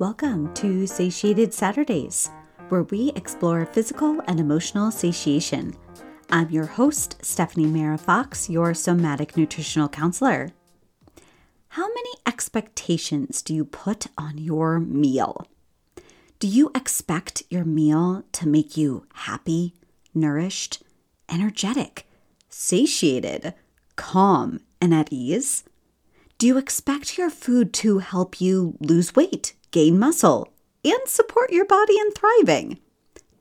Welcome to Satiated Saturdays, where we explore physical and emotional satiation. I'm your host, Stephanie Mara Fox, your somatic nutritional counselor. How many expectations do you put on your meal? Do you expect your meal to make you happy, nourished, energetic, satiated, calm, and at ease? Do you expect your food to help you lose weight, gain muscle, and support your body in thriving?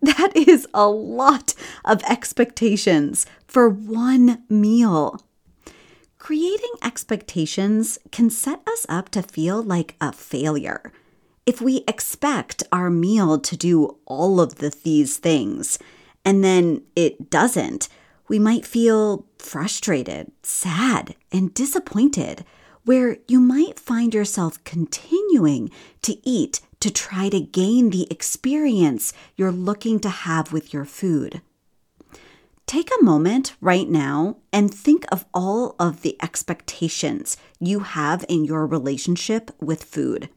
That is a lot of expectations for one meal. Creating expectations can set us up to feel like a failure. If we expect our meal to do all of the, these things and then it doesn't, we might feel frustrated, sad, and disappointed where you might find yourself continuing to eat to try to gain the experience you're looking to have with your food. Take a moment right now and think of all of the expectations you have in your relationship with food.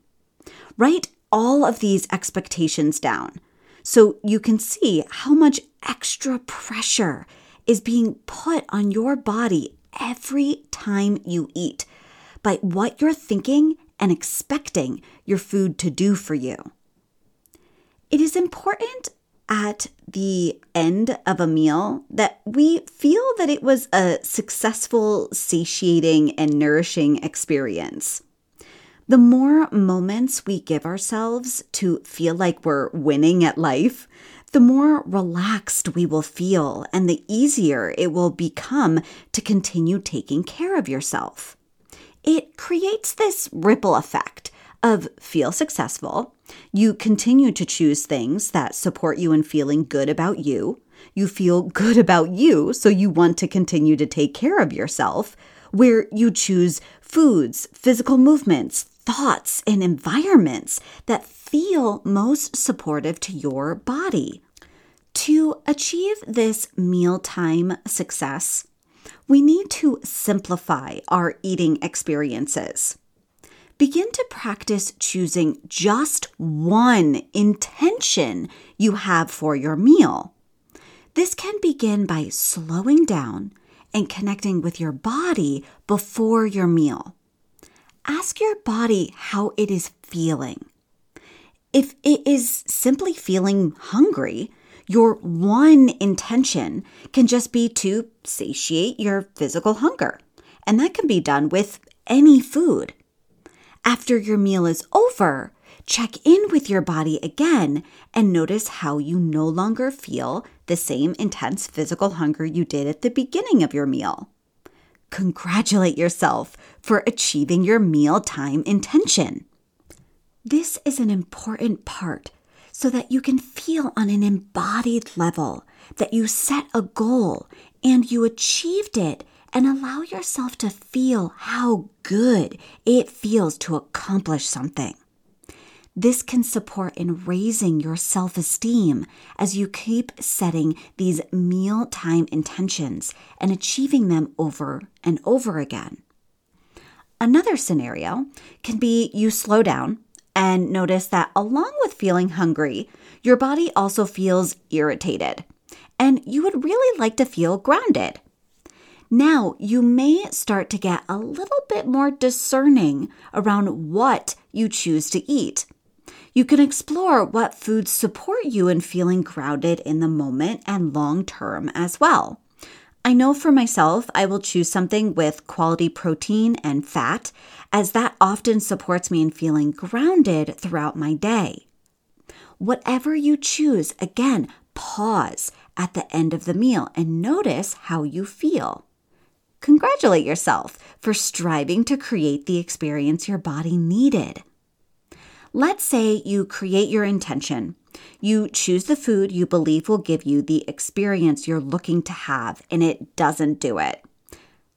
Write all of these expectations down so you can see how much extra pressure is being put on your body every time you eat by what you're thinking and expecting your food to do for you. It is important at the end of a meal that we feel that it was a successful, satiating, and nourishing experience. The more moments we give ourselves to feel like we're winning at life, the more relaxed we will feel and the easier it will become to continue taking care of yourself it creates this ripple effect of feel successful. You continue to choose things that support you in feeling good about you. You feel good about you, so you want to continue to take care of yourself, where you choose foods, physical movements, thoughts, and environments that feel most supportive to your body. To achieve this mealtime success, we need to simplify our eating experiences. Begin to practice choosing just one intention you have for your meal. This can begin by slowing down and connecting with your body before your meal. Ask your body how it is feeling. If it is simply feeling hungry, your one intention can just be to satiate your physical hunger, and that can be done with any food. After your meal is over, check in with your body again and notice how you no longer feel the same intense physical hunger you did at the beginning of your meal. Congratulate yourself for achieving your mealtime intention. This is an important part so that you can feel on an embodied level that you set a goal and you achieved it and allow yourself to feel how good it feels to accomplish something. This can support in raising your self esteem as you keep setting these mealtime intentions and achieving them over and over again. Another scenario can be you slow down and notice that along with feeling hungry, your body also feels irritated, and you would really like to feel grounded. Now, you may start to get a little bit more discerning around what you choose to eat. You can explore what foods support you in feeling grounded in the moment and long term as well. I know for myself, I will choose something with quality protein and fat, as that often supports me in feeling grounded throughout my day. Whatever you choose, again, pause at the end of the meal and notice how you feel. Congratulate yourself for striving to create the experience your body needed. Let's say you create your intention you choose the food you believe will give you the experience you're looking to have, and it doesn't do it.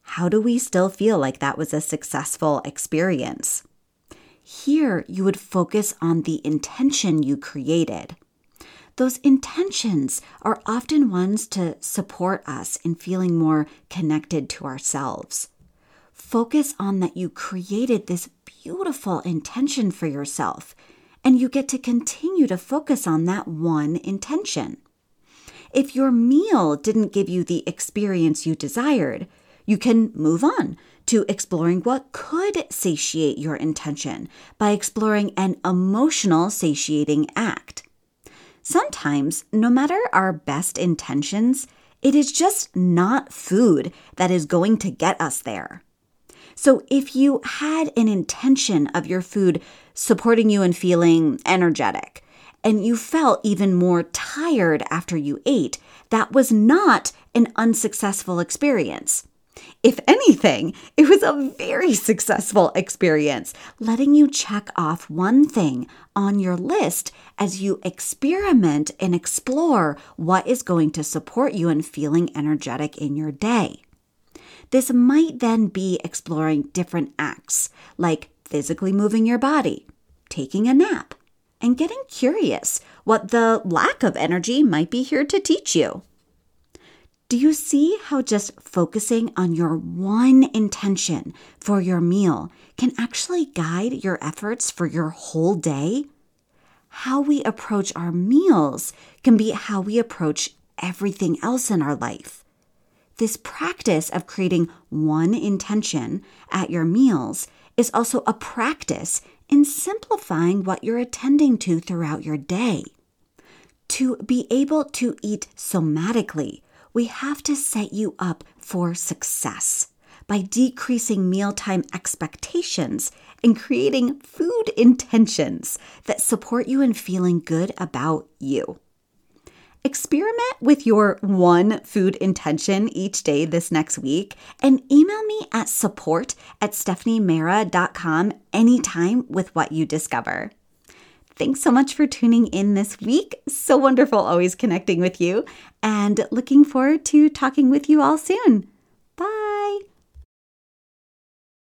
How do we still feel like that was a successful experience? Here, you would focus on the intention you created. Those intentions are often ones to support us in feeling more connected to ourselves. Focus on that you created this beautiful intention for yourself and you get to continue to focus on that one intention. If your meal didn't give you the experience you desired, you can move on to exploring what could satiate your intention by exploring an emotional satiating act. Sometimes, no matter our best intentions, it is just not food that is going to get us there. So, if you had an intention of your food supporting you and feeling energetic, and you felt even more tired after you ate, that was not an unsuccessful experience. If anything, it was a very successful experience, letting you check off one thing on your list as you experiment and explore what is going to support you in feeling energetic in your day. This might then be exploring different acts, like physically moving your body, taking a nap, and getting curious what the lack of energy might be here to teach you. Do you see how just focusing on your one intention for your meal can actually guide your efforts for your whole day? How we approach our meals can be how we approach everything else in our life. This practice of creating one intention at your meals is also a practice in simplifying what you're attending to throughout your day. To be able to eat somatically we have to set you up for success by decreasing mealtime expectations and creating food intentions that support you in feeling good about you. Experiment with your one food intention each day this next week and email me at support at stephaniemara.com anytime with what you discover. Thanks so much for tuning in this week. So wonderful always connecting with you and looking forward to talking with you all soon.